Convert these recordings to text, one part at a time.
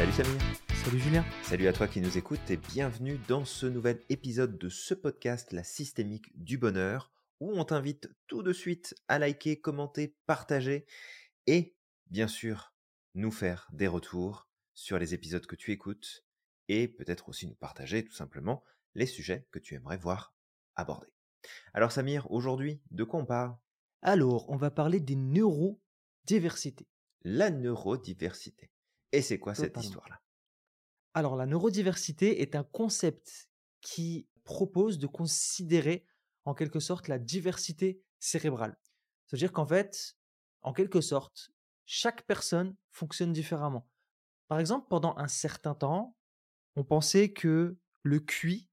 Salut Samir. Salut Julien. Salut à toi qui nous écoutes et bienvenue dans ce nouvel épisode de ce podcast La systémique du bonheur où on t'invite tout de suite à liker, commenter, partager et bien sûr nous faire des retours sur les épisodes que tu écoutes et peut-être aussi nous partager tout simplement les sujets que tu aimerais voir abordés. Alors Samir, aujourd'hui, de quoi on parle? Alors, on va parler des neurodiversités. La neurodiversité. Et c'est quoi cette histoire-là? Alors, la neurodiversité est un concept qui propose de considérer en quelque sorte la diversité cérébrale. C'est-à-dire qu'en fait, en quelque sorte, chaque personne fonctionne différemment. Par exemple, pendant un certain temps, on pensait que le QI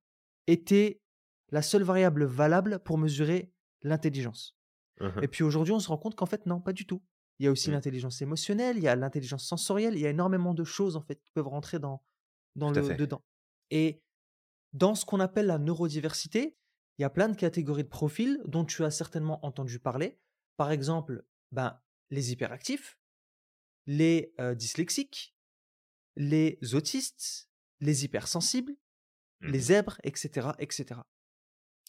était la seule variable valable pour mesurer l'intelligence. Mhm. Et puis aujourd'hui, on se rend compte qu'en fait, non, pas du tout. Il y a aussi Mm. l'intelligence émotionnelle, il y a l'intelligence sensorielle, il y a énormément de choses en fait qui peuvent rentrer dans, le dedans. Et dans ce qu'on appelle la neurodiversité, il y a plein de catégories de profils dont tu as certainement entendu parler. Par exemple, ben, les hyperactifs, les euh, dyslexiques, les autistes, les hypersensibles, les Mhm. zèbres, etc., etc.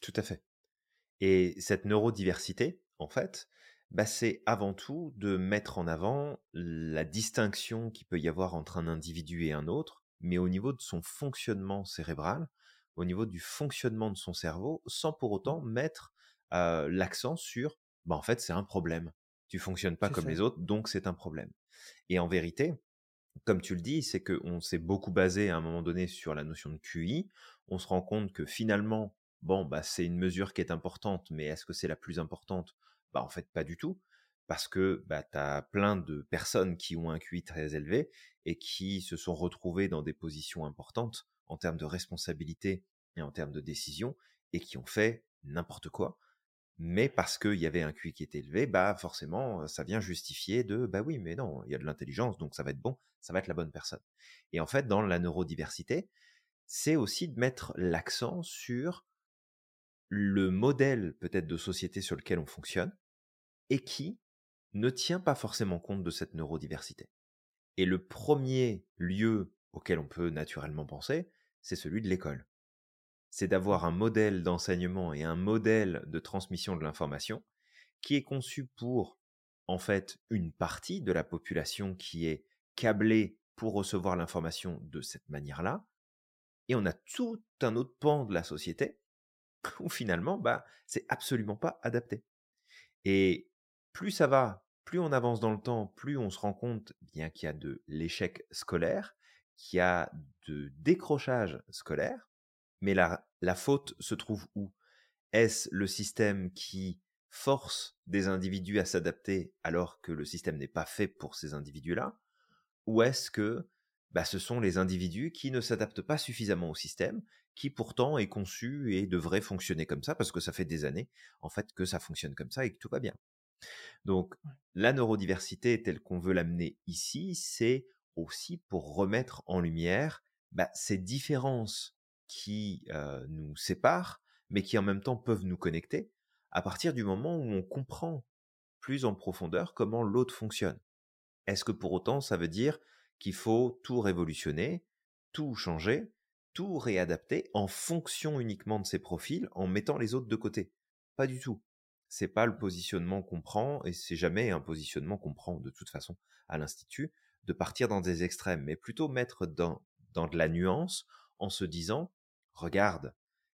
Tout à fait. Et cette neurodiversité, en fait, bah, c'est avant tout de mettre en avant la distinction qu'il peut y avoir entre un individu et un autre, mais au niveau de son fonctionnement cérébral, au niveau du fonctionnement de son cerveau, sans pour autant mettre euh, l'accent sur, bah, en fait, c'est un problème. Tu fonctionnes pas comme ça. les autres, donc c'est un problème. Et en vérité, comme tu le dis, c'est qu'on s'est beaucoup basé à un moment donné sur la notion de QI. On se rend compte que finalement, bon, bah, c'est une mesure qui est importante, mais est-ce que c'est la plus importante Bah, en fait, pas du tout. Parce que bah, tu as plein de personnes qui ont un QI très élevé et qui se sont retrouvées dans des positions importantes en termes de responsabilité et en termes de décision et qui ont fait n'importe quoi. Mais parce qu'il y avait un QI qui était élevé, bah forcément, ça vient justifier de bah oui, mais non, il y a de l'intelligence, donc ça va être bon, ça va être la bonne personne. Et en fait, dans la neurodiversité, c'est aussi de mettre l'accent sur le modèle peut-être de société sur lequel on fonctionne et qui ne tient pas forcément compte de cette neurodiversité. Et le premier lieu auquel on peut naturellement penser, c'est celui de l'école. C'est d'avoir un modèle d'enseignement et un modèle de transmission de l'information qui est conçu pour, en fait, une partie de la population qui est câblée pour recevoir l'information de cette manière-là. Et on a tout un autre pan de la société où finalement, bah, c'est absolument pas adapté. Et plus ça va, plus on avance dans le temps, plus on se rend compte bien qu'il y a de l'échec scolaire, qu'il y a de décrochage scolaire, mais la, la faute se trouve où? Est-ce le système qui force des individus à s'adapter alors que le système n'est pas fait pour ces individus-là? Ou est-ce que bah, ce sont les individus qui ne s'adaptent pas suffisamment au système, qui pourtant est conçu et devrait fonctionner comme ça, parce que ça fait des années en fait que ça fonctionne comme ça et que tout va bien. Donc la neurodiversité telle qu'on veut l'amener ici, c'est aussi pour remettre en lumière bah, ces différences qui euh, nous séparent, mais qui en même temps peuvent nous connecter, à partir du moment où on comprend plus en profondeur comment l'autre fonctionne. Est-ce que pour autant ça veut dire qu'il faut tout révolutionner, tout changer, tout réadapter en fonction uniquement de ces profils, en mettant les autres de côté Pas du tout. C'est pas le positionnement qu'on prend, et c'est jamais un positionnement qu'on prend de toute façon à l'institut, de partir dans des extrêmes, mais plutôt mettre dans, dans de la nuance en se disant, regarde,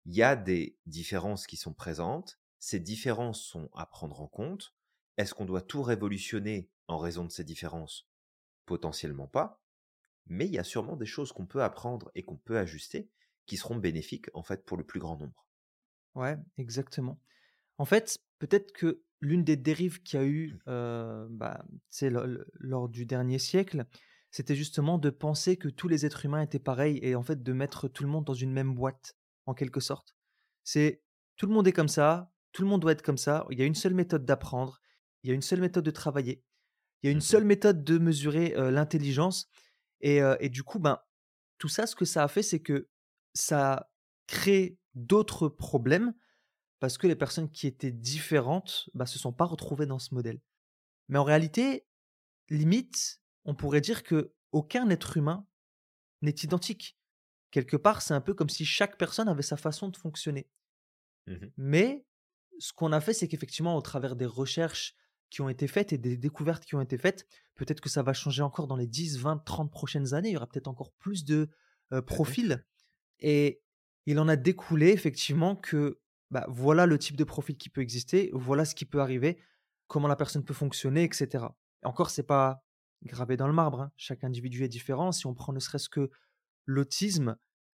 il y a des différences qui sont présentes, ces différences sont à prendre en compte. Est-ce qu'on doit tout révolutionner en raison de ces différences? Potentiellement pas, mais il y a sûrement des choses qu'on peut apprendre et qu'on peut ajuster qui seront bénéfiques en fait pour le plus grand nombre. Ouais, exactement. En fait, peut-être que l'une des dérives qu'il y a eu euh, bah, lors du dernier siècle, c'était justement de penser que tous les êtres humains étaient pareils et en fait de mettre tout le monde dans une même boîte, en quelque sorte. C'est tout le monde est comme ça, tout le monde doit être comme ça, il y a une seule méthode d'apprendre, il y a une seule méthode de travailler, il y a une Mhm. seule méthode de mesurer euh, l'intelligence. Et, euh, et du coup, ben, tout ça, ce que ça a fait, c'est que ça crée d'autres problèmes parce que les personnes qui étaient différentes bah, se sont pas retrouvées dans ce modèle. Mais en réalité, limite, on pourrait dire que aucun être humain n'est identique. Quelque part, c'est un peu comme si chaque personne avait sa façon de fonctionner. Mmh Mais ce qu'on a fait, c'est qu'effectivement, au travers des recherches qui ont été faites et des découvertes qui ont été faites, peut-être que ça va changer encore dans les 10, 20, 30 prochaines années. Il y aura peut-être encore plus de euh, profils. Et il en a découlé effectivement que bah, voilà le type de profil qui peut exister, voilà ce qui peut arriver, comment la personne peut fonctionner, etc. Et encore, c'est pas gravé dans le marbre. hein. Chaque individu est différent. Si on prend ne serait-ce que l'autisme,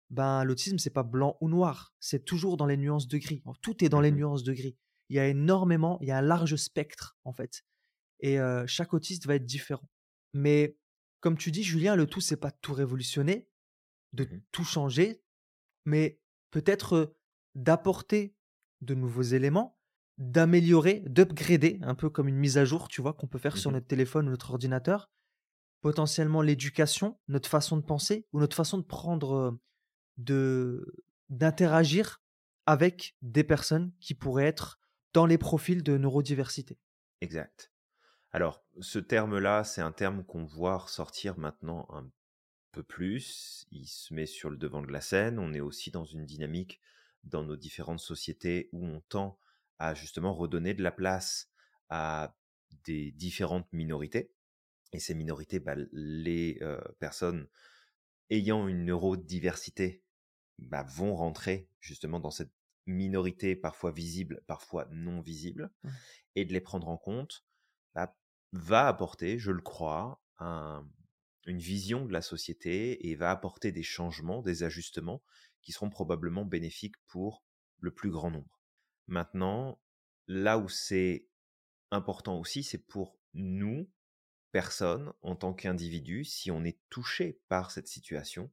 ben, l'autisme, c'est pas blanc ou noir. C'est toujours dans les nuances de gris. Tout est dans les Mmh nuances de gris. Il y a énormément, il y a un large spectre, en fait. Et euh, chaque autiste va être différent. Mais comme tu dis, Julien, le tout, c'est pas de tout révolutionner, de Mmh tout changer, mais peut-être euh, d'apporter de nouveaux éléments, d'améliorer, d'upgrader, un peu comme une mise à jour, tu vois, qu'on peut faire sur Mmh notre téléphone ou notre ordinateur, potentiellement l'éducation, notre façon de penser ou notre façon de prendre, euh, de d'interagir avec des personnes qui pourraient être dans les profils de neurodiversité. Exact. Alors, ce terme-là, c'est un terme qu'on voit ressortir maintenant un peu plus. Il se met sur le devant de la scène. On est aussi dans une dynamique dans nos différentes sociétés où on tend à justement redonner de la place à des différentes minorités. Et ces minorités, bah, les euh, personnes ayant une neurodiversité bah, vont rentrer justement dans cette minorité parfois visible, parfois non visible, Ouais. et de les prendre en compte bah, va apporter, je le crois, un- une vision de la société et va apporter des changements, des ajustements qui seront probablement bénéfiques pour le plus grand nombre. Maintenant, là où c'est important aussi, c'est pour nous, personnes, en tant qu'individus, si on est touché par cette situation,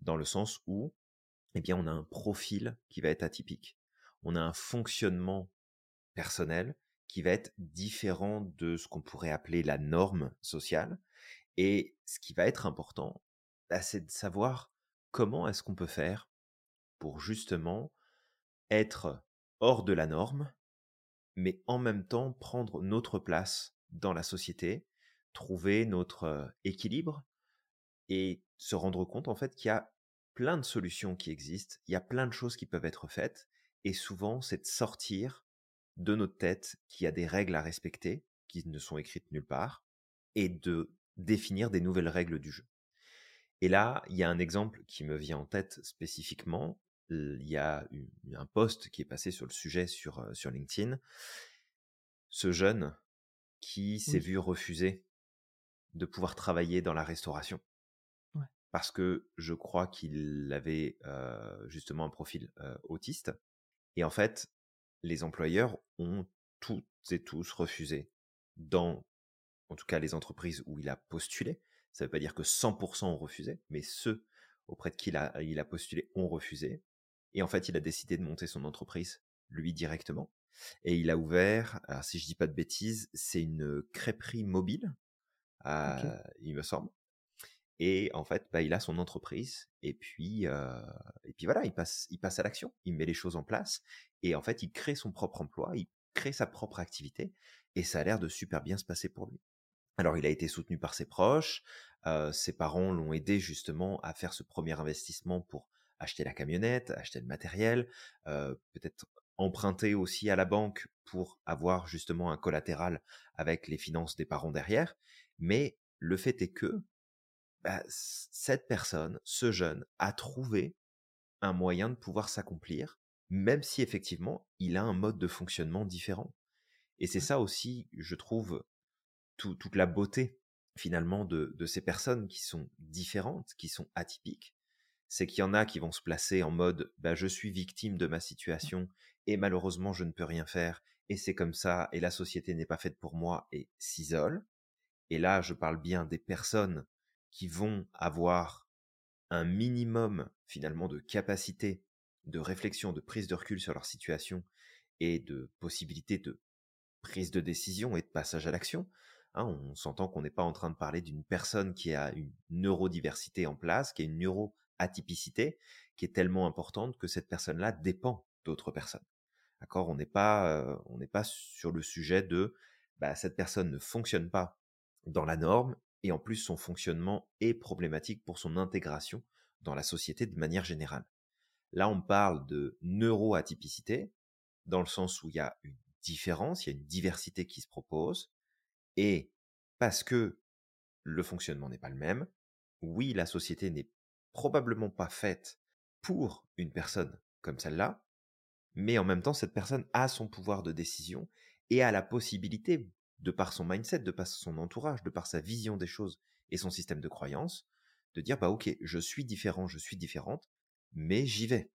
dans le sens où eh bien, on a un profil qui va être atypique. On a un fonctionnement personnel qui va être différent de ce qu'on pourrait appeler la norme sociale. Et ce qui va être important, bah, c'est de savoir comment est-ce qu'on peut faire pour justement être hors de la norme, mais en même temps prendre notre place dans la société, trouver notre équilibre et se rendre compte en fait qu'il y a plein de solutions qui existent, il y a plein de choses qui peuvent être faites, et souvent c'est de sortir de notre tête qu'il y a des règles à respecter, qui ne sont écrites nulle part, et de définir des nouvelles règles du jeu. Et là, il y a un exemple qui me vient en tête spécifiquement. Il y a eu un post qui est passé sur le sujet sur, euh, sur LinkedIn. Ce jeune qui s'est Oui, vu refuser de pouvoir travailler dans la restauration parce que je crois qu'il avait euh, justement un profil euh, autiste. Et en fait, les employeurs ont toutes et tous refusé, dans en tout cas les entreprises où il a postulé. Ça ne veut pas dire que 100% ont refusé, mais ceux auprès de qui il a, il a postulé ont refusé. Et en fait, il a décidé de monter son entreprise, lui directement. Et il a ouvert, alors si je dis pas de bêtises, c'est une crêperie mobile, il me semble. Et en fait, bah, il a son entreprise et puis, heu et puis voilà, il passe il passe à l'action. Il met les choses en place et en fait, il crée son propre emploi, il crée sa propre activité et ça a l'air de super bien se passer pour lui. Alors il a été soutenu par ses proches, heu, ses parents l'ont aidé justement à faire ce premier investissement pour acheter la camionnette, acheter le matériel, heu, peut-être emprunter aussi à la banque pour avoir justement un collatéral avec les finances des parents derrière. Mais le fait est que, bah, cette personne, ce jeune, a trouvé un moyen de pouvoir s'accomplir, même si effectivement, il a un mode de fonctionnement différent. Et c'est ça aussi, je trouve, tout toute la beauté finalement de de ces personnes qui sont différentes, qui sont atypiques. C'est qu'il y en a qui vont se placer en mode: «Bah, je suis victime de ma ouais, situation et malheureusement je ne peux rien faire et c'est comme ça et la société n'est pas faite pour moi» et s'isolent. Et là, je parle bien des personnes qui vont avoir un minimum finalement de capacité de réflexion, de prise de recul sur leur situation et de possibilité de prise de décision et de passage à l'action. Hein, on s'entend qu'on n'est pas en train de parler d'une personne qui a une neurodiversité en place, qui a une neuroatypicité, qui est tellement importante que cette personne-là dépend d'autres personnes. D'accord? On n'est pas, euh, on n'est pas sur le sujet de bah, cette personne ne fonctionne pas dans la norme et en plus son fonctionnement est problématique pour son intégration dans la société de manière générale. Là, on parle de neuroatypicité, dans le sens où il y a une différence, il y a une diversité qui se propose, et parce que le fonctionnement n'est pas le même, oui, la société n'est probablement pas faite pour une personne comme celle-là, mais en même temps, cette personne a son pouvoir de décision et a la possibilité, de par son mindset, de par son entourage, de par sa vision des choses et son système de croyance, de dire, bah ok, je suis différent, je suis différente, mais j'y vais.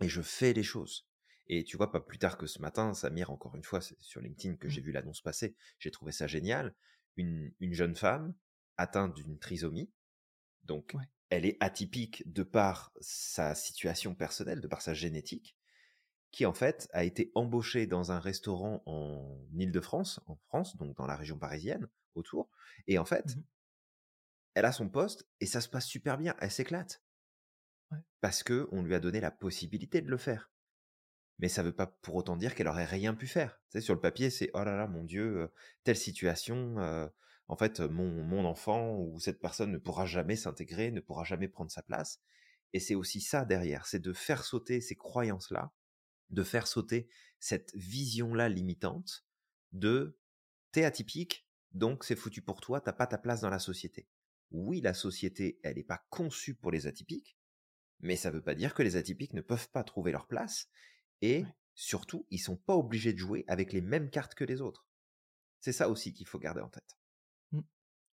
Et je fais les choses. Et tu vois, pas plus tard que ce matin, Samir, encore une fois, c'est sur LinkedIn que Mmh. j'ai vu l'annonce passer, j'ai trouvé ça génial. Une, une jeune femme atteinte d'une trisomie, donc Ouais. elle est atypique de par sa situation personnelle, de par sa génétique, qui en fait a été embauchée dans un restaurant en Île-de-France, en France, donc dans la région parisienne, autour. Et en fait, Mmh elle a son poste et ça se passe super bien, elle s'éclate. Ouais. Parce que on lui a donné la possibilité de le faire. Mais ça veut pas pour autant dire qu'elle aurait rien pu faire. Tu sais, sur le papier, c'est oh là là, mon Dieu, euh, telle situation. euh, en fait, mon, mon enfant ou cette personne ne pourra jamais s'intégrer, ne pourra jamais prendre sa place. Et c'est aussi ça derrière, c'est de faire sauter ces croyances-là, de faire sauter cette vision-là limitante de t'es atypique, donc c'est foutu pour toi, t'as pas ta place dans la société. Oui, la société, elle n'est pas conçue pour les atypiques, mais ça veut pas dire que les atypiques ne peuvent pas trouver leur place et Ouais. surtout, ils sont pas obligés de jouer avec les mêmes cartes que les autres. C'est ça aussi qu'il faut garder en tête. Mmh.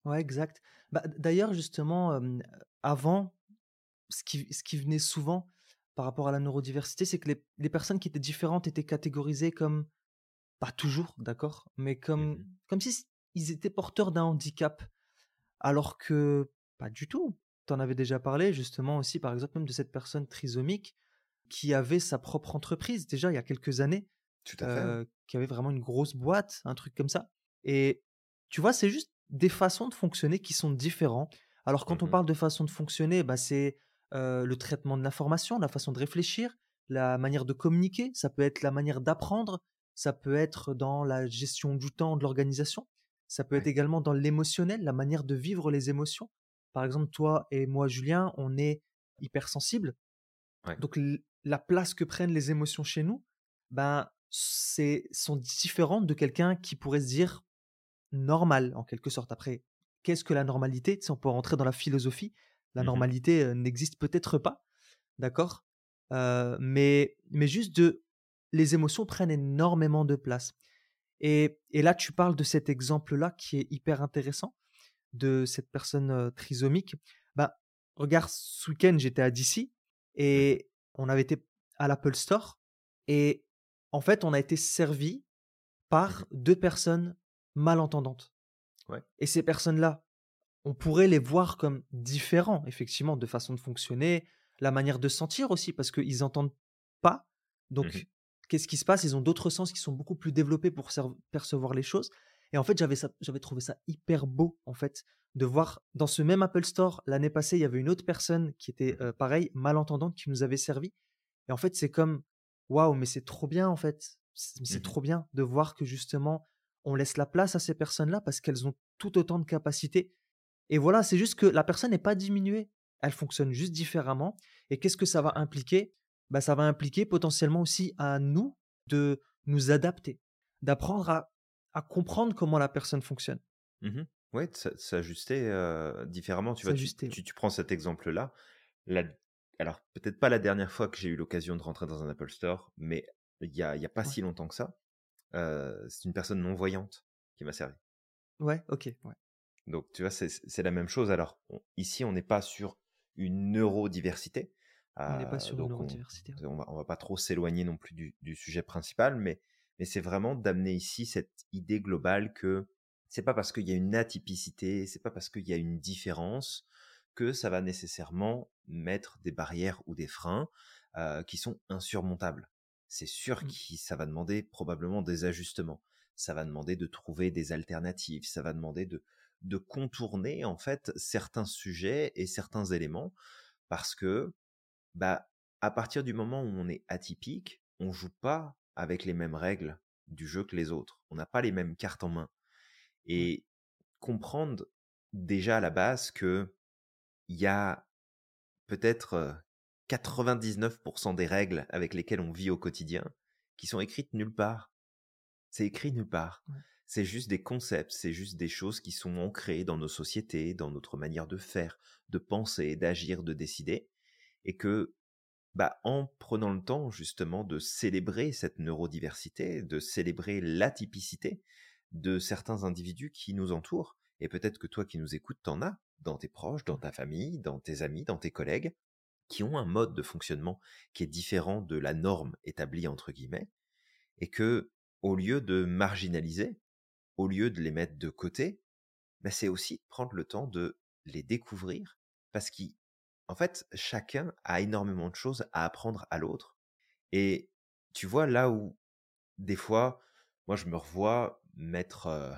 Ouais, exact. Bah, d'ailleurs, justement, avant, ce qui ce qui venait souvent par rapport à la neurodiversité, c'est que les les personnes qui étaient différentes étaient catégorisées comme pas toujours, d'accord, mais comme Mmh comme si ils étaient porteurs d'un handicap, alors que pas du tout. Tu en avais déjà parlé justement aussi, par exemple, même de cette personne trisomique qui avait sa propre entreprise déjà il y a quelques années, Tout à fait. heu, qui avait vraiment une grosse boîte, un truc comme ça et tu vois, c'est juste des façons de fonctionner qui sont différents. Alors quand on Mmh parle de façon de fonctionner, bah, c'est, heu, le traitement de l'information, la façon de réfléchir, la manière de communiquer, ça peut être la manière d'apprendre, ça peut être dans la gestion du temps, de l'organisation, ça peut être également dans l'émotionnel, la manière de vivre les émotions. Par exemple, toi et moi, Julien, on est hypersensibles, Ouais. donc la place que prennent les émotions chez nous, ben, c'est sont différentes de quelqu'un qui pourrait se dire normal, en quelque sorte. Après, qu'est-ce que la normalité? Sais, on peut rentrer dans la philosophie. La Mmh normalité, n'existe peut-être pas, d'accord? Mais mais juste de les émotions prennent énormément de place et et là, tu parles de cet exemple-là qui est hyper intéressant, de cette personne, trisomique. Bah, regarde, ce week-end, j'étais à DC Mmh et on avait été à l'Apple Store et en fait, on a été servis par 2 personnes malentendantes Ouais. et ces personnes-là, on pourrait les voir comme différents, effectivement, de façon de fonctionner, la manière de sentir aussi, parce qu'ils entendent pas. Mmh Donc, qu'est-ce qui se passe? Ils ont d'autres sens qui sont beaucoup plus développés pour percevoir les choses. Et en fait, j'avais trouvé ça hyper beau, en fait, de voir dans ce même Apple Store l'année passée, il y avait une autre personne qui était Mmh euh, pareil, malentendante, qui nous avait servi. Et en fait, c'est comme waouh, mais c'est trop bien, en fait. C'est Mmh trop bien de voir que justement, on laisse la place à ces personnes-là parce qu'elles ont tout autant de capacités. Et voilà, c'est juste que la personne n'est pas diminuée. Elle fonctionne juste différemment. Et qu'est-ce que ça va impliquer? Bah, Ça va impliquer potentiellement aussi à nous de nous adapter, d'apprendre à, à comprendre comment la personne fonctionne. Mmh s'a s'ajuster, heu, différemment. Tu vois, tu tu tu prends cet exemple-là, la alors peut-être pas la dernière fois que j'ai eu l'occasion de rentrer dans un Apple Store, mais il y a y a pas Ouais. si longtemps que ça, c'est une personne non-voyante qui m'a servi. Ouais, ok. Ouais. Donc tu vois, c'est la même chose. Alors, on ici, on n'est pas sur une neurodiversité, On n'est pas sur une donc on neurodiversité. on va on va pas trop s'éloigner non plus du du sujet principal, mais mais c'est vraiment d'amener ici cette idée globale que c'est pas parce qu'il y a une atypicité, c'est pas parce qu'il y a une différence que ça va nécessairement mettre des barrières ou des freins, heu, qui sont insurmontables. C'est sûr Mm. que ça va demander probablement des ajustements. Ça va demander de trouver des alternatives, ça va demander de de contourner en fait certains sujets et certains éléments parce que bah à partir du moment où on est atypique, on joue pas avec les mêmes règles du jeu que les autres. On n'a pas les mêmes cartes en main et comprendre déjà à la base que il y a peut-être 99% des règles avec lesquelles on vit au quotidien qui sont écrites nulle part. C'est écrit nulle part. C'est juste des concepts, c'est juste des choses qui sont ancrées dans nos sociétés, dans notre manière de faire, de penser, d'agir, de décider, et que, bah, en prenant le temps justement de célébrer cette neurodiversité, de célébrer l'atypicité de certains individus qui nous entourent, et peut-être que toi qui nous écoutes, t'en as dans tes proches, dans ta famille, dans tes amis, dans tes collègues, qui ont un mode de fonctionnement qui est différent de la norme établie entre guillemets, et que, au lieu de marginaliser, au lieu de les mettre de côté, bah, c'est aussi prendre le temps de les découvrir, parce qu'en fait, chacun a énormément de choses à apprendre à l'autre. Et tu vois, là où, des fois, moi, je me revois m'être,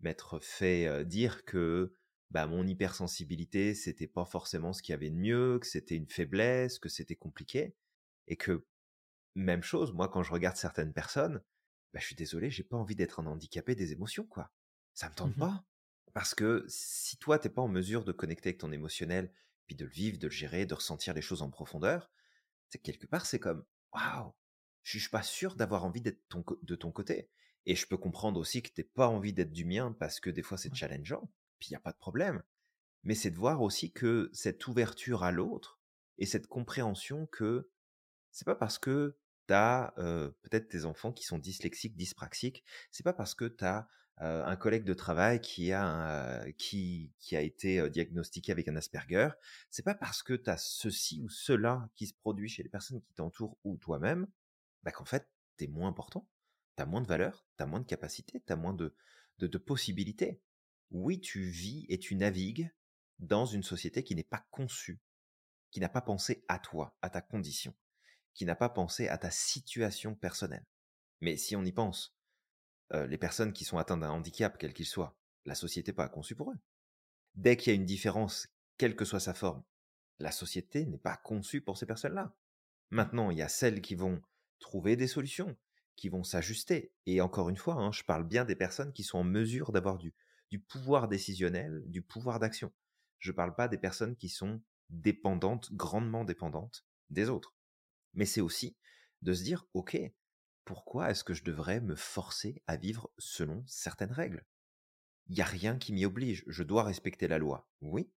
m'être fait dire que bah, mon hypersensibilité, c'était pas forcément ce qu'il y avait de mieux, que c'était une faiblesse, que c'était compliqué. Et que, même chose, moi, quand je regarde certaines personnes, bah, je suis désolé, j'ai pas envie d'être un handicapé des émotions, quoi. Ça me tente Mmh pas. Parce que si toi, t'es pas en mesure de connecter avec ton émotionnel, puis de le vivre, de le gérer, de ressentir les choses en profondeur, c'est quelque part, c'est comme, waouh, je suis pas sûr d'avoir envie d'être de ton côté. Et je peux comprendre aussi que t'aies pas envie d'être du mien parce que des fois c'est challengeant, puis il n'y a pas de problème. Mais c'est de voir aussi que cette ouverture à l'autre et cette compréhension que c'est pas parce que tu as peut-être tes enfants qui sont dyslexiques, dyspraxiques, c'est pas parce que tu as un collègue de travail qui a, qui, a été diagnostiqué avec un Asperger, c'est pas parce que tu as ceci ou cela qui se produit chez les personnes qui t'entourent ou toi-même, bah qu'en fait, tu es moins important, tu as moins de valeur, tu as moins de capacité, tu as moins de, de possibilités. Oui, tu vis et tu navigues dans une société qui n'est pas conçue, qui n'a pas pensé à toi, à ta condition qui n'a pas pensé à ta situation personnelle. Mais si on y pense, les personnes qui sont atteintes d'un handicap, quel qu'il soit, la société n'est pas conçue pour eux. Dès qu'il y a une différence, quelle que soit sa forme, la société n'est pas conçue pour ces personnes-là. Maintenant, il y a celles qui vont trouver des solutions, qui vont s'ajuster. Et encore une fois, hein, je parle bien des personnes qui sont en mesure d'avoir du pouvoir décisionnel, du pouvoir d'action. Je ne parle pas des personnes qui sont dépendantes, grandement dépendantes des autres mais c'est aussi de se dire, OK, pourquoi est-ce que je devrais me forcer à vivre selon certaines règles? Il n'y a rien qui m'y oblige, je dois respecter la loi. Oui,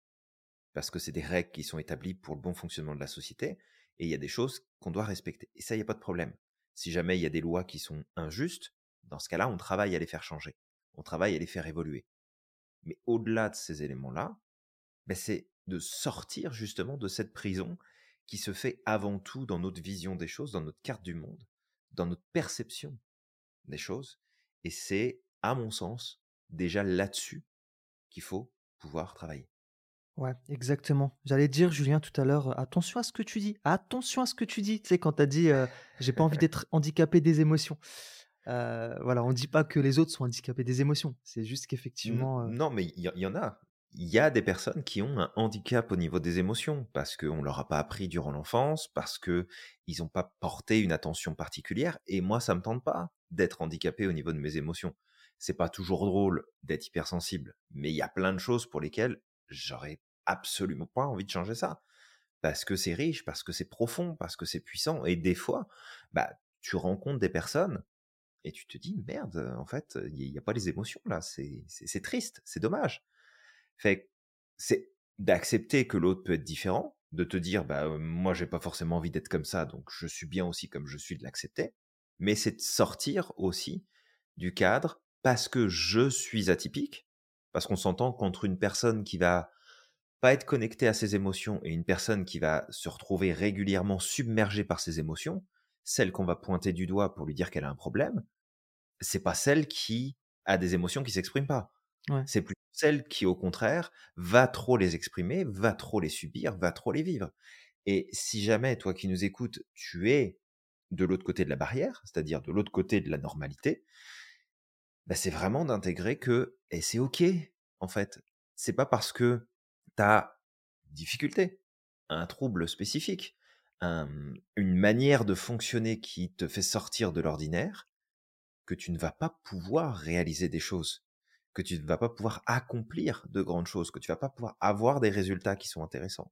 parce que c'est des règles qui sont établies pour le bon fonctionnement de la société, et il y a des choses qu'on doit respecter. Et ça, il n'y a pas de problème. Si jamais il y a des lois qui sont injustes, dans ce cas-là, on travaille à les faire changer. On travaille à les faire évoluer. Mais au-delà de ces éléments-là, ben c'est de sortir justement de cette prison qui se fait avant tout dans notre vision des choses, dans notre carte du monde, dans notre perception des choses. Et c'est, à mon sens, déjà là-dessus qu'il faut pouvoir travailler. Ouais, exactement. J'allais dire, Julien, tout à l'heure, attention à ce que tu dis. Attention à ce que tu dis. Tu sais, quand tu as dit, j'ai pas envie d'être handicapé des émotions. voilà, on ne dit pas que les autres sont handicapés des émotions. C'est juste qu'effectivement. Non, mais il y, en a il y a des personnes qui ont un handicap au niveau des émotions parce qu'on leur a pas appris durant l'enfance, parce que ils n'ont pas porté une attention particulière. Et moi, ça me tente pas d'être handicapé au niveau de mes émotions. C'est pas toujours drôle d'être hypersensible, mais il y a plein de choses pour lesquelles j'aurais absolument pas envie de changer ça. Parce que c'est riche, parce que c'est profond, parce que c'est puissant. Et des fois, bah, tu rencontres des personnes et tu te dis, merde, en fait, il n'y a pas les émotions là, c'est triste, c'est dommage. Fait c'est d'accepter que l'autre peut être différent, de te dire bah moi j'ai pas forcément envie d'être comme ça, donc je suis bien aussi comme je suis de l'accepter, mais c'est de sortir aussi du cadre parce que je suis atypique, parce qu'on s'entend contre une personne qui va pas être connectée à ses émotions et une personne qui va se retrouver régulièrement submergée par ses émotions, celle qu'on va pointer du doigt pour lui dire qu'elle a un problème, c'est pas celle qui a des émotions qui s'expriment pas. C'est plutôt celle qui, au contraire, va trop les exprimer, va trop les subir, va trop les vivre. Et si jamais, toi qui nous écoutes, tu es de l'autre côté de la barrière, c'est-à-dire de l'autre côté de la normalité, bah c'est vraiment d'intégrer que, et c'est ok, en fait. C'est pas parce que tu as une difficulté, un trouble spécifique, une manière de fonctionner qui te fait sortir de l'ordinaire, que tu ne vas pas pouvoir réaliser des choses que tu ne vas pas pouvoir accomplir de grandes choses, que tu vas pas pouvoir avoir des résultats qui sont intéressants.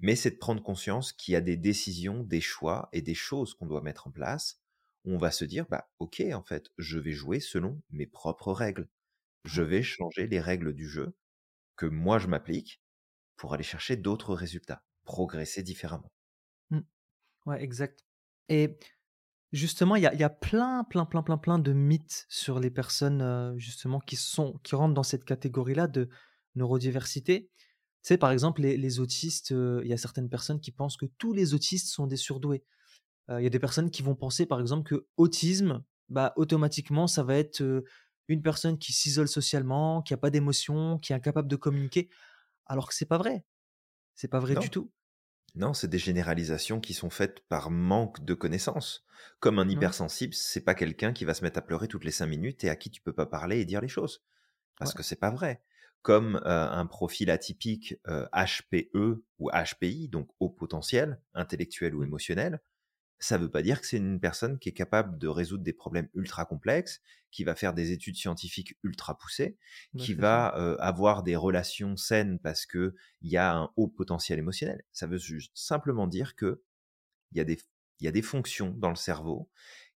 Mais c'est de prendre conscience qu'il y a des décisions, des choix et des choses qu'on doit mettre en place où on va se dire, bah, ok, en fait, je vais jouer selon mes propres règles. Je vais changer les règles du jeu que moi je m'applique pour aller chercher d'autres résultats, progresser différemment. Mmh. Ouais, exact. Et justement, il y a, y a plein, plein, plein, plein, plein de mythes sur les personnes euh, justement qui sont, qui rentrent dans cette catégorie-là de neurodiversité. Tu sais, par exemple, les, les autistes, euh, il y a certaines personnes qui pensent que tous les autistes sont des surdoués. Euh, il y a des personnes qui vont penser, par exemple, que autisme, bah, automatiquement, ça va être une personne qui s'isole socialement, qui a pas d'émotion, qui est incapable de communiquer, alors que c'est pas vrai. C'est pas vrai Non, du tout. Non, c'est des généralisations qui sont faites par manque de connaissances. Comme un hypersensible, c'est pas quelqu'un qui va se mettre à pleurer toutes les cinq minutes et à qui tu peux pas parler et dire les choses. Parce ouais, que c'est pas vrai. Comme euh, un profil atypique euh, HPE ou HPI, donc haut potentiel, intellectuel ou mmh, émotionnel, ça ne veut pas dire que c'est une personne qui est capable de résoudre des problèmes ultra complexes, qui va faire des études scientifiques ultra poussées, bah, qui va euh, avoir des relations saines parce que il y a un haut potentiel émotionnel. Ça veut juste simplement dire que il y a des il y a des fonctions dans le cerveau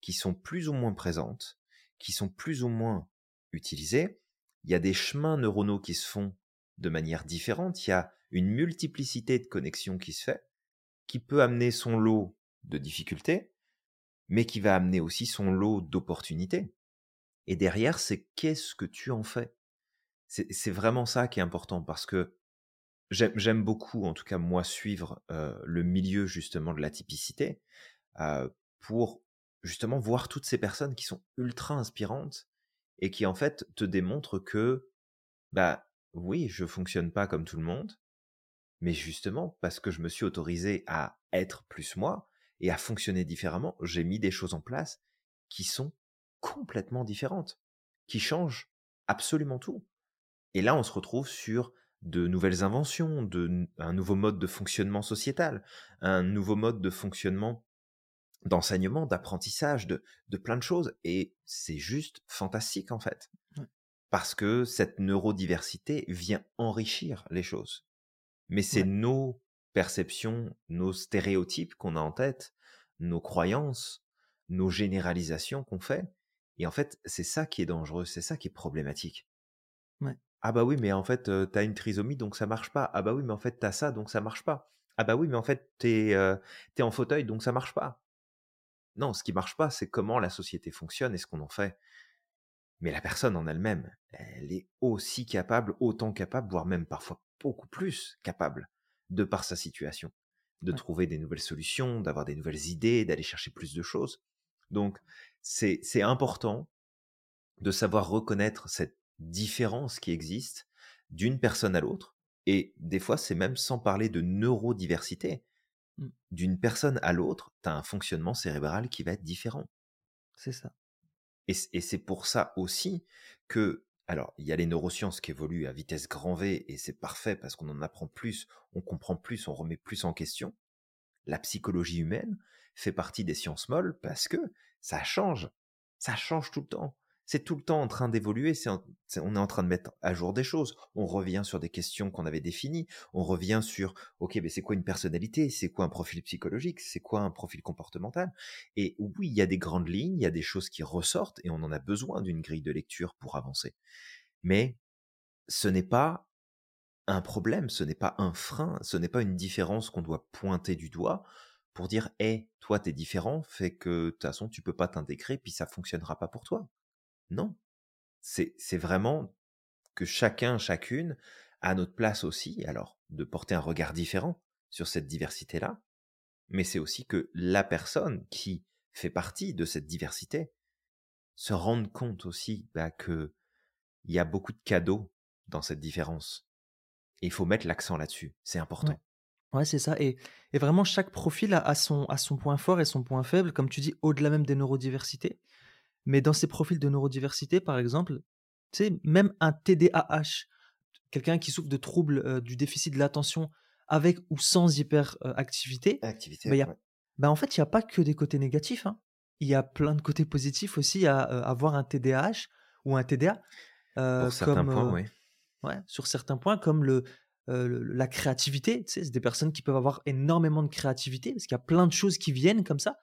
qui sont plus ou moins présentes, qui sont plus ou moins utilisées. Il y a des chemins neuronaux qui se font de manière différente. Il y a une multiplicité de connexions qui se fait, qui peut amener son lot de difficultés, mais qui va amener aussi son lot d'opportunités. Et derrière, c'est qu'est-ce que tu en fais? C'est vraiment ça qui est important parce que j'aime j'aime beaucoup, en tout cas moi, suivre euh, le milieu justement de la typicité euh, pour justement voir toutes ces personnes qui sont ultra inspirantes et qui en fait te démontrent que, bah oui, je fonctionne pas comme tout le monde, mais justement, parce que je me suis autorisé à être plus moi et à fonctionner différemment, j'ai mis des choses en place qui sont complètement différentes, qui changent absolument tout. Et là, on se retrouve sur de nouvelles inventions, de, un nouveau mode de fonctionnement sociétal, un nouveau mode de fonctionnement d'enseignement, d'apprentissage, de, de plein de choses. Et c'est juste fantastique en fait. Ouais, Parce que cette neurodiversité vient enrichir les choses mais c'est ouais, nos perceptions, nos stéréotypes qu'on a en tête, nos croyances, nos généralisations qu'on fait. Et en fait, c'est ça qui est dangereux, c'est ça qui est problématique. ouais, Ah bah oui, mais en fait, euh, t'as une trisomie, donc ça marche pas. Ah bah oui, mais en fait, t'as ça, donc ça marche pas. Ah bah oui, mais en fait, t'es euh, t'es en fauteuil, donc ça marche pas. Non, ce qui marche pas, c'est comment la société fonctionne et ce qu'on en fait. Mais la personne en elle-même, elle est aussi capable, autant capable, voire même parfois beaucoup plus capable, de par sa situation, de ouais, trouver des nouvelles solutions, d'avoir des nouvelles idées, d'aller chercher plus de choses. Donc, c'est important de savoir reconnaître cette différence qui existe d'une personne à l'autre. Et des fois, c'est même sans parler de neurodiversité. mmh, D'une personne à l'autre, tu as un fonctionnement cérébral qui va être différent. c'est ça. Et c'est pour ça aussi que alors, il y a les neurosciences qui évoluent à vitesse grand V et c'est parfait parce qu'on en apprend plus, on comprend plus, on remet plus en question. La psychologie humaine fait partie des sciences molles parce que ça change. Ça change tout le temps. C'est tout le temps en train d'évoluer, on est en train de mettre à jour des choses. On revient sur des questions qu'on avait définies. On revient sur, ok, mais c'est quoi une personnalité? C'est quoi un profil psychologique? C'est quoi un profil comportemental? Et oui, il y a des grandes lignes, il y a des choses qui ressortent et on en a besoin d'une grille de lecture pour avancer. Mais ce n'est pas un problème, ce n'est pas un frein, ce n'est pas une différence qu'on doit pointer du doigt pour dire hé, toi t'es différent, fait que de toute façon tu peux pas t'intégrer puis ça fonctionnera pas pour toi. Non, c'est vraiment que chacun, chacune a notre place aussi, alors de porter un regard différent sur cette diversité-là, mais c'est aussi que la personne qui fait partie de cette diversité se rende compte aussi bah, que il y a beaucoup de cadeaux dans cette différence. Et il faut mettre l'accent là-dessus, c'est Ouais, important. ouais, c'est ça. Et, et vraiment, chaque profil a, a son, a son point fort et son point faible, comme tu dis, au-delà même des neurodiversités. Mais dans ces profils de neurodiversité, par exemple, tu sais, même un TDAH, quelqu'un qui souffre de troubles euh, du déficit de l'attention avec ou sans hyperactivité, Activité, il y a, ouais. ben, en fait, il n'y a pas que des côtés négatifs. hein. Il y a plein de côtés positifs aussi à euh, avoir un TDAH ou un TDA. euh, Pour comme points, euh, oui. ouais, sur certains points, comme le, euh, le- la créativité. Tu sais, c'est des personnes qui peuvent avoir énormément de créativité parce qu'il y a plein de choses qui viennent comme ça.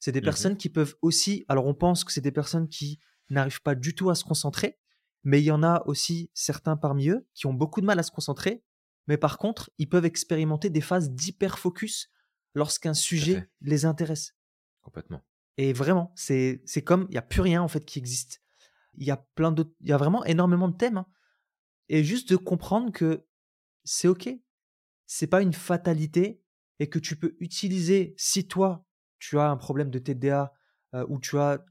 C'est des Mmh personnes qui peuvent aussi. Alors, on pense que c'est des personnes qui n'arrivent pas du tout à se concentrer, mais il y en a aussi certains parmi eux qui ont beaucoup de mal à se concentrer. Mais par contre, ils peuvent expérimenter des phases d'hyper-focus lorsqu'un sujet les intéresse. complètement. Et vraiment, c'est comme il y a plus rien en fait qui existe. Il y a plein d'autres, il y a vraiment énormément de thèmes. hein. Et juste de comprendre que c'est ok, c'est pas une fatalité et que tu peux utiliser si toi tu as un problème de TDA euh, ou tu as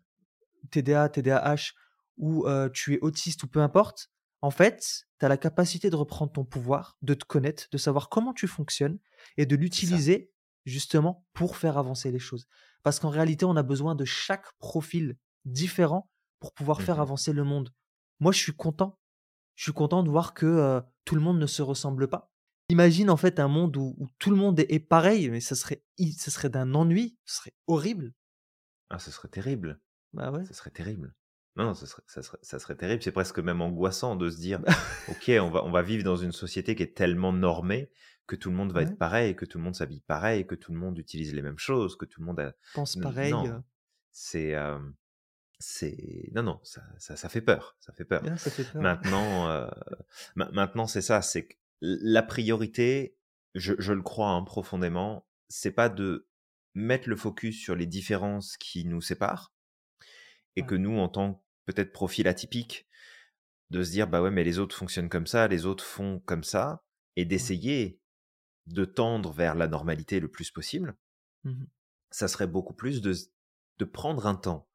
TDA, TDAH ou euh, tu es autiste ou peu importe. En fait, tu as la capacité de reprendre ton pouvoir, de te connaître, de savoir comment tu fonctionnes et de l'utiliser justement pour faire avancer les choses. Parce qu'en réalité, on a besoin de chaque profil différent pour pouvoir faire Mmh avancer le monde. Moi, je suis content. Je suis content de voir que euh, tout le monde ne se ressemble pas. Imagine en fait un monde où, où tout le monde est, est pareil, mais ça serait, ça serait d'un ennui, ce serait horrible. Ah, ce serait terrible. Bah ouais. Ce serait terrible. Non, non, ce serait, ça serait, ça serait terrible. C'est presque même angoissant de se dire, OK, on va, on va vivre dans une société qui est tellement normée que tout le monde va Ouais. être pareil, que tout le monde s'habille pareil, que tout le monde utilise les mêmes choses, que tout le monde a... Pense pareil. Non, c'est... euh, c'est... Non, non, ça, ça, ça fait peur. Ça fait peur. ah, ça fait peur. ouais. Maintenant, euh, ma- maintenant c'est ça, c'est la priorité, je, je le crois hein, profondément, c'est pas de mettre le focus sur les différences qui nous séparent et que nous, en tant que peut-être profil atypique, de se dire bah ouais mais les autres fonctionnent comme ça, les autres font comme ça, et d'essayer de tendre vers la normalité le plus possible, Mhm. ça serait beaucoup plus de, de prendre un temps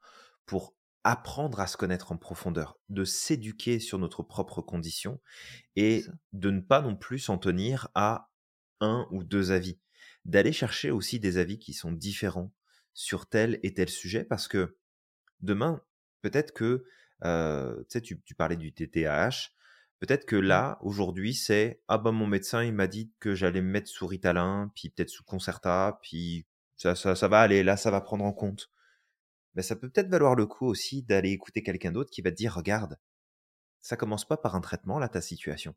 pour apprendre à se connaître en profondeur, de s'éduquer sur notre propre condition et de ne pas non plus s'en tenir à un ou deux avis, d'aller chercher aussi des avis qui sont différents sur tel et tel sujet parce que demain, peut-être que, euh, tu tu, parlais du TTAH, peut-être que là, aujourd'hui, c'est ah bah mon médecin il m'a dit que j'allais me mettre sous Ritalin, puis peut-être sous Concerta, puis ça, ça, ça va aller, là ça va prendre en compte. Mais ça peut peut-être valoir le coup aussi d'aller écouter quelqu'un d'autre qui va te dire regarde, ça commence pas par un traitement là ta situation,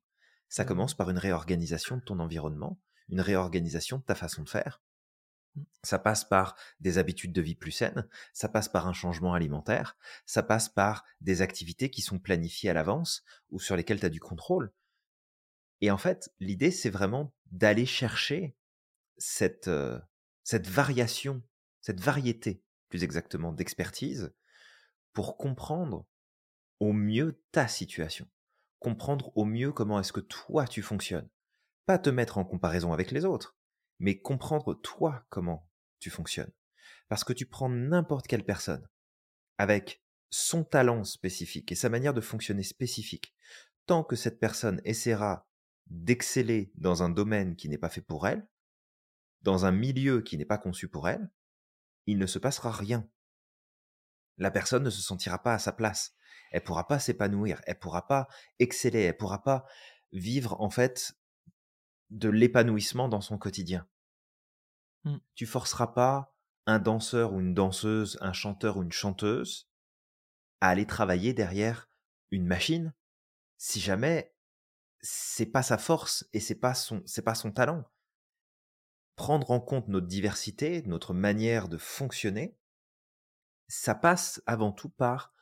ça Bah commence par une réorganisation de ton environnement, une réorganisation de ta façon de faire. Mm. Ça passe par des habitudes de vie plus saines, ça passe par un changement alimentaire, ça passe par des activités qui sont planifiées à l'avance ou sur lesquelles tu as du contrôle. Et en fait, l'idée, c'est vraiment d'aller chercher cette, euh, cette variation, cette variété, plus exactement, d'expertise pour comprendre au mieux ta situation, comprendre au mieux comment est-ce que toi tu fonctionnes. Pas te mettre en comparaison avec les autres, mais comprendre toi comment tu fonctionnes. Parce que tu prends n'importe quelle personne avec son talent spécifique et sa manière de fonctionner spécifique, tant que cette personne essaiera d'exceller dans un domaine qui n'est pas fait pour elle, dans un milieu qui n'est pas conçu pour elle, il ne se passera rien. La personne ne se sentira pas à sa place. Elle pourra pas s'épanouir, elle pourra pas exceller, elle pourra pas vivre en fait de l'épanouissement dans son quotidien. Mm. Tu forceras pas un danseur ou une danseuse, un chanteur ou une chanteuse à aller travailler derrière une machine si jamais c'est pas sa force et c'est pas son c'est pas son talent. Prendre en compte notre diversité, notre manière de fonctionner, ça passe avant tout par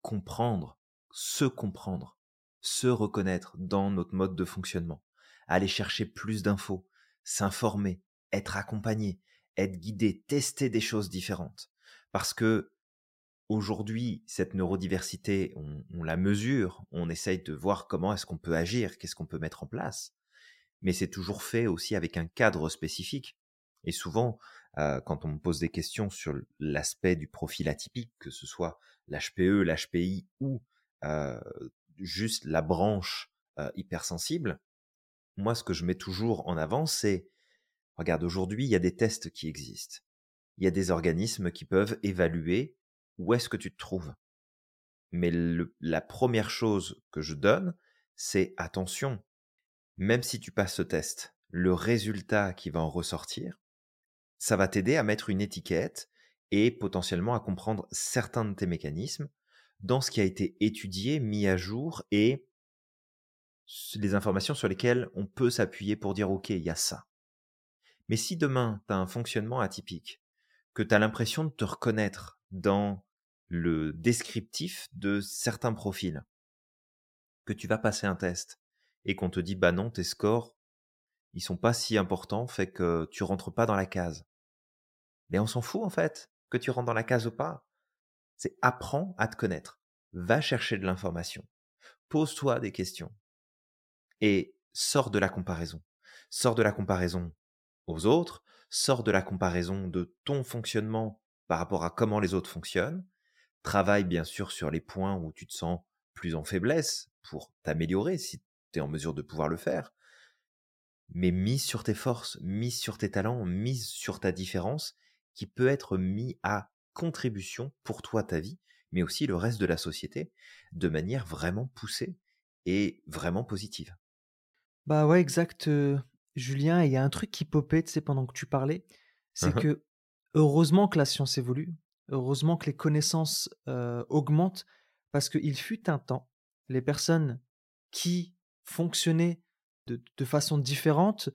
comprendre, se comprendre, se reconnaître dans notre mode de fonctionnement, aller chercher plus d'infos, s'informer, être accompagné, être guidé, tester des choses différentes. Parce que aujourd'hui, cette neurodiversité, on, on la mesure, on essaye de voir comment est-ce qu'on peut agir, qu'est-ce qu'on peut mettre en place, mais c'est toujours fait aussi avec un cadre spécifique. Et souvent, euh, quand on me pose des questions sur l'aspect du profil atypique, que ce soit l'HPE, l'HPI ou euh, juste la branche euh, hypersensible, moi, ce que je mets toujours en avant, c'est, regarde, aujourd'hui, il y a des tests qui existent. Il y a des organismes qui peuvent évaluer où est-ce que tu te trouves. Mais le, la première chose que je donne, c'est attention, même si tu passes ce test, le résultat qui va en ressortir, ça va t'aider à mettre une étiquette et potentiellement à comprendre certains de tes mécanismes, dans ce qui a été étudié, mis à jour et les informations sur lesquelles on peut s'appuyer pour dire OK, il y a ça. Mais si demain, tu as un fonctionnement atypique, que tu as l'impression de te reconnaître dans le descriptif de certains profils, que tu vas passer un test et qu'on te dit bah non, tes scores, ils sont pas si importants, fait que tu rentres pas dans la case. Mais on s'en fout en fait, que tu rentres dans la case ou pas. C'est apprends à te connaître. Va chercher de l'information. Pose-toi des questions. Et sors de la comparaison. Sors de la comparaison aux autres, sors de la comparaison de ton fonctionnement par rapport à comment les autres fonctionnent. Travaille bien sûr sur les points où tu te sens plus en faiblesse pour t'améliorer si tu es en mesure de pouvoir le faire. Mais mise sur tes forces, mise sur tes talents, mise sur ta différence qui peut être mis à contribution pour toi, ta vie, mais aussi le reste de la société, de manière vraiment poussée et vraiment positive. Bah ouais, exact, Julien. il y a un truc qui popait, tu sais, pendant que tu parlais, c'est mmh que heureusement que la science évolue, heureusement que les connaissances augmentent, parce qu'il fut un temps, les personnes qui fonctionnaient de, façon différente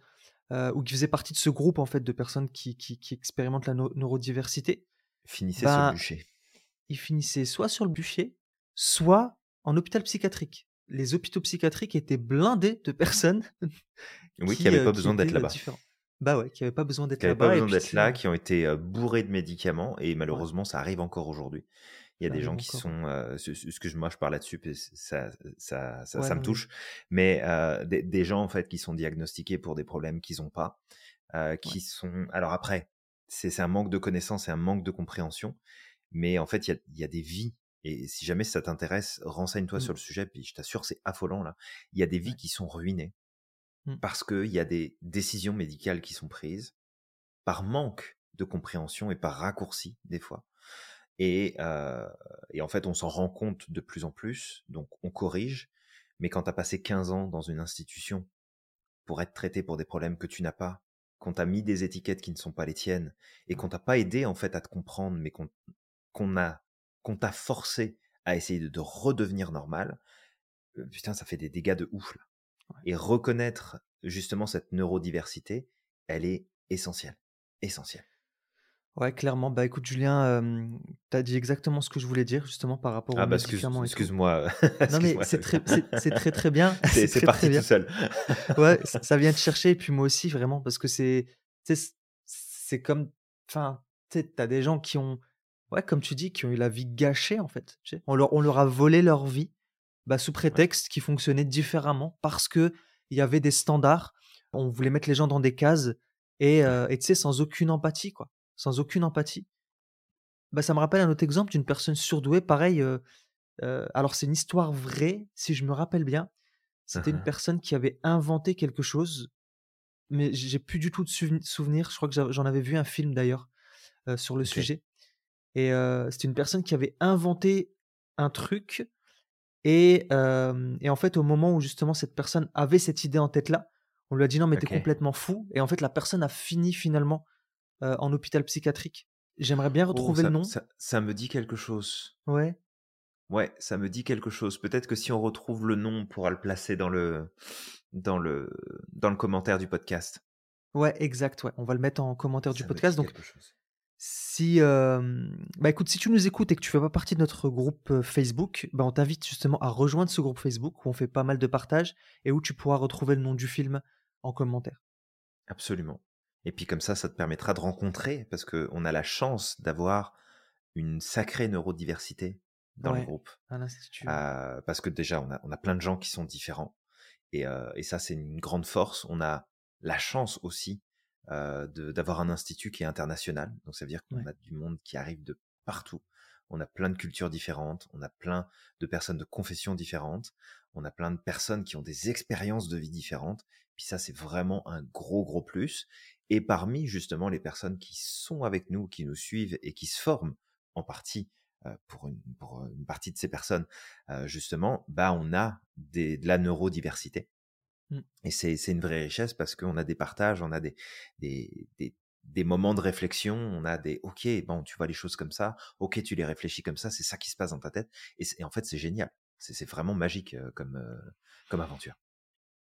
ou qui faisaient partie de ce groupe en fait de personnes qui, qui, expérimentent la neurodiversité, finissaient sur le bah, bûcher. Ils finissaient soit sur le bûcher, soit en hôpital psychiatrique. Les hôpitaux psychiatriques étaient blindés de personnes oui, qui n'avaient pas besoin d'être là-bas. Bah ouais, qui n'avaient pas besoin d'être là-bas. Qui n'avaient pas besoin d'être là, qui ont été bourrés de médicaments et malheureusement, ça arrive encore aujourd'hui. Il y a des gens qui sont, euh, excuse-moi, je parle là-dessus, ça, ça, ça, ça me touche, mais des, des, gens en fait qui sont diagnostiqués pour des problèmes qu'ils n'ont pas, qui sont. Alors après, c'est un manque de connaissances et un manque de compréhension, mais en fait, il y a, y a, des vies. Et si jamais ça t'intéresse, renseigne-toi sur mmh. le sujet, puis je t'assure, c'est affolant là. Il y a des vies qui sont ruinées mmh. parce qu'il y a des décisions médicales qui sont prises par manque de compréhension et par raccourci des fois. Et, et en fait, on s'en rend compte de plus en plus, donc on corrige. Mais quand tu as passé 15 ans dans une institution pour être traité pour des problèmes que tu n'as pas, qu'on t'a mis des étiquettes qui ne sont pas les tiennes, et qu'on t'a pas aidé en fait à te comprendre, mais qu'on a qu'on t'a forcé à essayer de, redevenir normal, putain, ça fait des dégâts de ouf là. Et reconnaître justement cette neurodiversité, elle est essentielle, essentielle. Ouais, clairement. Bah écoute, Julien, tu as dit exactement ce que je voulais dire, justement, par rapport ah, bah, médicaments. Excuse-moi. non, mais c'est très, très, très bien. C'est parti tout seul. ouais, ça, vient te chercher, et puis moi aussi, vraiment, parce que c'est c'est comme. Enfin, tu as des gens qui ont, ouais, comme tu dis, qui ont eu la vie gâchée, en fait. On leur, on leur a volé leur vie bah, sous prétexte qu'ils fonctionnaient différemment parce qu'il y avait des standards. On voulait mettre les gens dans des cases et tu sais, sans aucune empathie, quoi sans aucune empathie. Bah, ça me rappelle un autre exemple d'une personne surdouée, pareil. alors, c'est une histoire vraie, si je me rappelle bien. C'était une personne qui avait inventé quelque chose, mais j'ai plus du tout de souvenir. Je crois que j'en avais vu un film d'ailleurs sur le sujet. Et c'était une personne qui avait inventé un truc. Et, et, en fait, au moment où justement cette personne avait cette idée en tête là, on lui a dit non, mais t'es complètement fou. Et en fait, la personne a fini finalement en hôpital psychiatrique. J'aimerais bien oh, retrouver le nom. Ça, me dit quelque chose. Ouais. Ouais, ça me dit quelque chose. Peut-être que si on retrouve le nom, on pourra le placer dans le, dans le, dans le commentaire du podcast. Ouais, exact. Ouais. On va le mettre en commentaire du podcast. Donc, si, bah écoute, si tu nous écoutes et que tu fais pas partie de notre groupe Facebook, bah on t'invite justement à rejoindre ce groupe Facebook où on fait pas mal de partages et où tu pourras retrouver le nom du film en commentaire. Absolument. Et puis comme ça, ça te permettra de rencontrer, parce qu'on a la chance d'avoir une sacrée neurodiversité dans le groupe. Euh, parce que déjà, on a, on a, plein de gens qui sont différents. Et, euh, et ça, c'est une grande force. On a la chance aussi euh, d'avoir un institut qui est international. Donc ça veut dire qu'on a du monde qui arrive de partout. On a plein de cultures différentes, on a plein de personnes de confessions différentes, on a plein de personnes qui ont des expériences de vie différentes. Puis ça, c'est vraiment un gros, gros plus. Et parmi justement les personnes qui sont avec nous, qui nous suivent et qui se forment en partie pour une, pour une partie de ces personnes, justement, bah on a des, de la neurodiversité. Mmh. Et c'est une vraie richesse parce qu'on a des partages, on a des, des, des, des moments de réflexion, on a des OK, bon, tu vois les choses comme ça, OK, tu les réfléchis comme ça, c'est ça qui se passe dans ta tête. Et, en fait, c'est génial. C'est vraiment magique comme, comme aventure.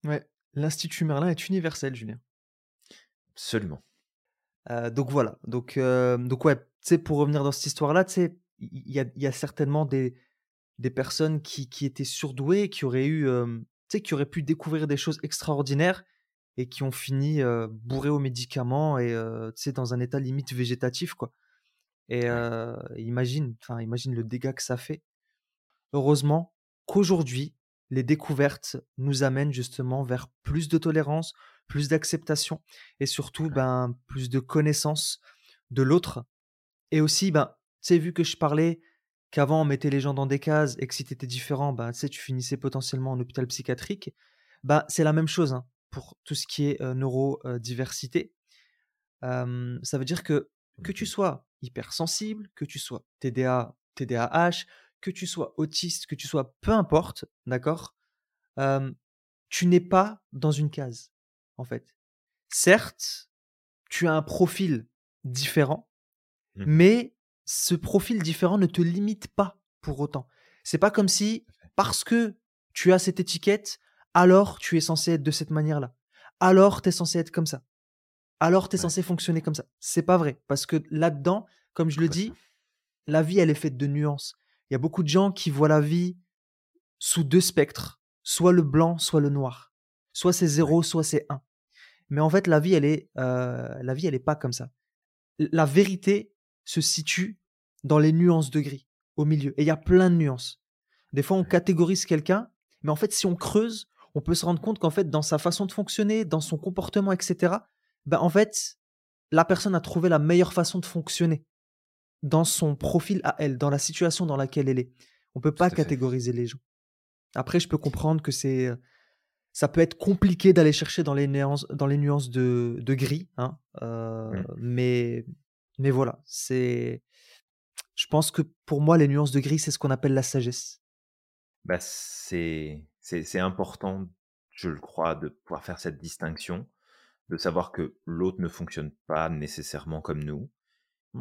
Ouais, l'Institut Merlin est universel, Julien. Absolument. donc voilà. Donc, donc ouais, tu sais, pour revenir dans cette histoire-là, tu sais, il y a, y a, certainement des, des personnes qui, qui étaient surdouées, qui auraient eu, tu sais, qui auraient pu découvrir des choses extraordinaires et qui ont fini bourrés aux médicaments et tu sais, dans un état limite végétatif, quoi. Et imagine, enfin, imagine le dégât que ça fait. Heureusement qu'aujourd'hui, les découvertes nous amènent justement vers plus de tolérance, plus d'acceptation et surtout ben, plus de connaissance de l'autre. Et aussi, ben, tu sais, vu que je parlais qu'avant on mettait les gens dans des cases et que si tu étais différent, ben, tu sais, tu finissais potentiellement en hôpital psychiatrique, ben, c'est la même chose hein, pour tout ce qui est neurodiversité. ça veut dire que que tu sois hypersensible, que tu sois TDA, TDAH, que tu sois autiste, que tu sois peu importe, d'accord Tu n'es pas dans une case, en fait. Certes, tu as un profil différent, mmh mais ce profil différent ne te limite pas pour autant. C'est pas comme si, parce que tu as cette étiquette, alors tu es censé être de cette manière-là. Alors tu es censé être comme ça. Alors tu es censé fonctionner comme ça. C'est pas vrai. Parce que là-dedans, comme je le dis, la vie, elle est faite de nuances. Il y a beaucoup de gens qui voient la vie sous deux spectres, soit le blanc, soit le noir. Soit c'est zéro, soit c'est un. Mais en fait, la vie, elle est, euh, la vie, elle est pas comme ça. La vérité se situe dans les nuances de gris, au milieu. Et il y a plein de nuances. Des fois, on catégorise quelqu'un, mais en fait, si on creuse, on peut se rendre compte qu'en fait, dans sa façon de fonctionner, dans son comportement, etc., ben, en fait, la personne a trouvé la meilleure façon de fonctionner dans son profil à elle, dans la situation dans laquelle elle est. On peut pas catégoriser les gens. Après, je peux comprendre que c'est, ça peut être compliqué d'aller chercher dans les nuances, dans les nuances de, de gris, hein, mmh. mais, mais voilà, c'est, je pense que pour moi, les nuances de gris, c'est ce qu'on appelle la sagesse. Bah, c'est, c'est, important, je le crois, de pouvoir faire cette distinction, de savoir que l'autre ne fonctionne pas nécessairement comme nous,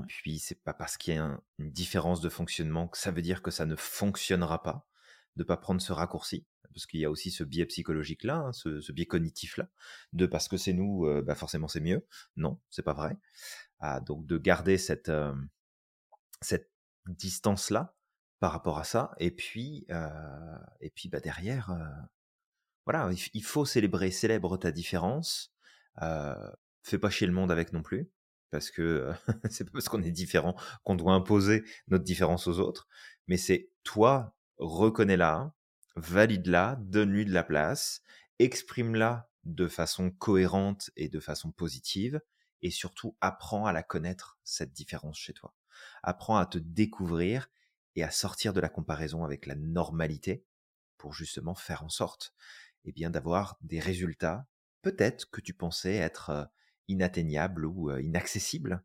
puis c'est pas parce qu'il y a une différence de fonctionnement que ça veut dire que ça ne fonctionnera pas, de pas prendre ce raccourci, parce qu'il y a aussi ce biais psychologique là, hein, ce, biais cognitif là, de parce que c'est nous, euh, bah forcément c'est mieux. Non, c'est pas vrai. Ah, donc de garder cette euh, cette distance là par rapport à ça, et puis euh, et puis bah derrière, voilà, il, faut célébrer, célèbre ta différence. fais pas chier le monde avec non plus parce que c'est pas parce qu'on est différent qu'on doit imposer notre différence aux autres, mais c'est toi, reconnais-la, valide-la, donne-lui de la place, exprime-la de façon cohérente et de façon positive, et surtout apprends à la connaître, cette différence chez toi. Apprends à te découvrir et à sortir de la comparaison avec la normalité pour justement faire en sorte eh bien d'avoir des résultats peut-être que tu pensais être inatteignables ou inaccessibles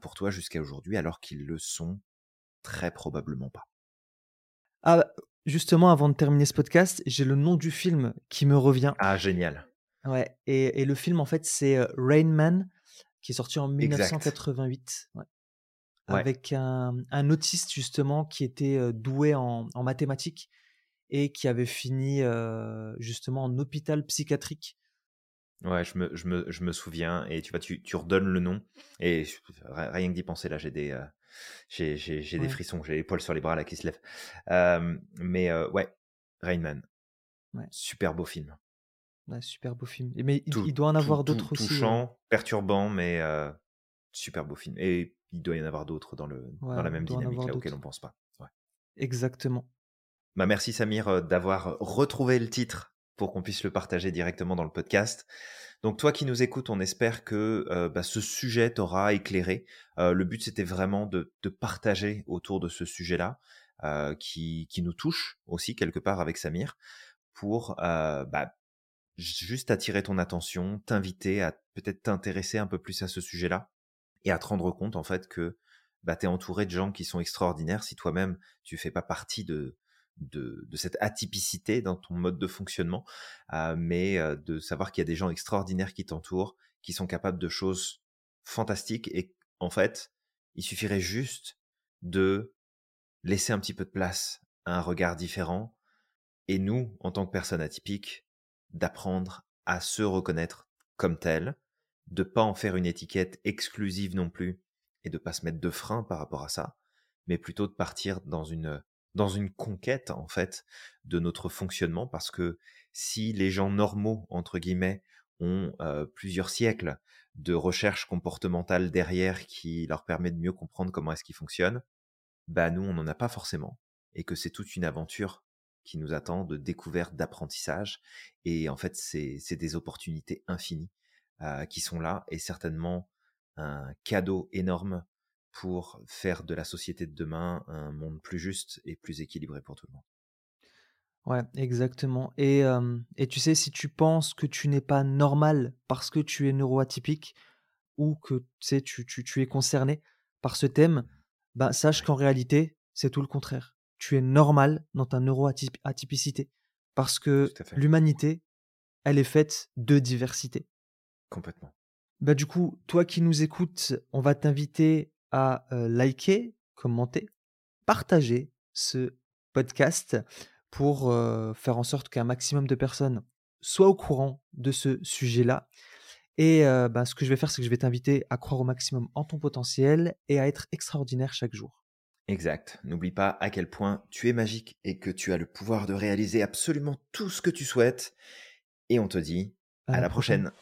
pour toi jusqu'à aujourd'hui, alors qu'ils le sont très probablement pas. Ah, justement, avant de terminer ce podcast, j'ai le nom du film qui me revient. Ah, génial. Ouais, et, le film, en fait, c'est Rain Man, qui est sorti en 1988. Avec un, autiste, justement, qui était doué en, mathématiques et qui avait fini, justement, en hôpital psychiatrique Ouais, je me, je, me, je me souviens, et tu vois, tu, tu redonnes le nom, et rien que d'y penser, là, j'ai des, euh, j'ai, j'ai, j'ai des frissons, j'ai les poils sur les bras là qui se lèvent. Euh, mais euh, ouais, Rainman. Ouais. Super beau film. Ouais, super beau film. Mais il, doit en avoir d'autres aussi. Touchant, perturbant, mais super beau film. Et il doit y en avoir d'autres dans, le, dans la même dynamique là auquel on pense pas. Exactement. Bah, merci Samir d'avoir retrouvé le titre pour qu'on puisse le partager directement dans le podcast. Donc toi qui nous écoutes, on espère que euh, bah, ce sujet t'aura éclairé. Euh, le but c'était vraiment de, partager autour de ce sujet-là, euh, qui, qui, nous touche aussi quelque part avec Samir, pour bah, juste attirer ton attention, t'inviter à peut-être t'intéresser un peu plus à ce sujet-là et à te rendre compte en fait que bah, tu es entouré de gens qui sont extraordinaires si toi-même tu fais pas partie de, de, cette atypicité dans ton mode de fonctionnement, euh, mais euh, de savoir qu'il y a des gens extraordinaires qui t'entourent, qui sont capables de choses fantastique et en fait, il suffirait juste de laisser un petit peu de place à un regard différent et nous, en tant que personnes atypiques, d'apprendre à se reconnaître comme tel, de pas en faire une étiquette exclusive non plus et de pas se mettre de frein par rapport à ça, mais plutôt de partir dans une dans une conquête en fait de notre fonctionnement parce que si les gens normaux entre guillemets ont plusieurs siècles de recherche comportementale derrière qui leur permet de mieux comprendre comment est-ce qu'ils fonctionnent, bah nous on n'en a pas forcément et que c'est toute une aventure qui nous attend de découverte, d'apprentissage et en fait c'est des opportunités infinies qui sont là et certainement un cadeau énorme pour faire de la société de demain un monde plus juste et plus équilibré pour tout le monde. Ouais, exactement. Et, et tu sais, si tu penses que tu n'es pas normal parce que tu es neuroatypique ou que tu, sais, tu, tu, es concerné par ce thème, bah, sache qu'en réalité, c'est tout le contraire. Tu es normal dans ta neuroatypicité parce que l'humanité, elle est faite de diversité. Complètement. Bah, du coup, toi qui nous écoutes, on va t'inviter à liker, commenter, partager ce podcast pour faire en sorte qu'un maximum de personnes soient au courant de ce sujet-là. Et bah, ce que je vais faire, c'est que je vais t'inviter à croire au maximum en ton potentiel et à être extraordinaire chaque jour. Exact. N'oublie pas à quel point tu es magique et que tu as le pouvoir de réaliser absolument tout ce que tu souhaites. Et on te dit à, la prochaine.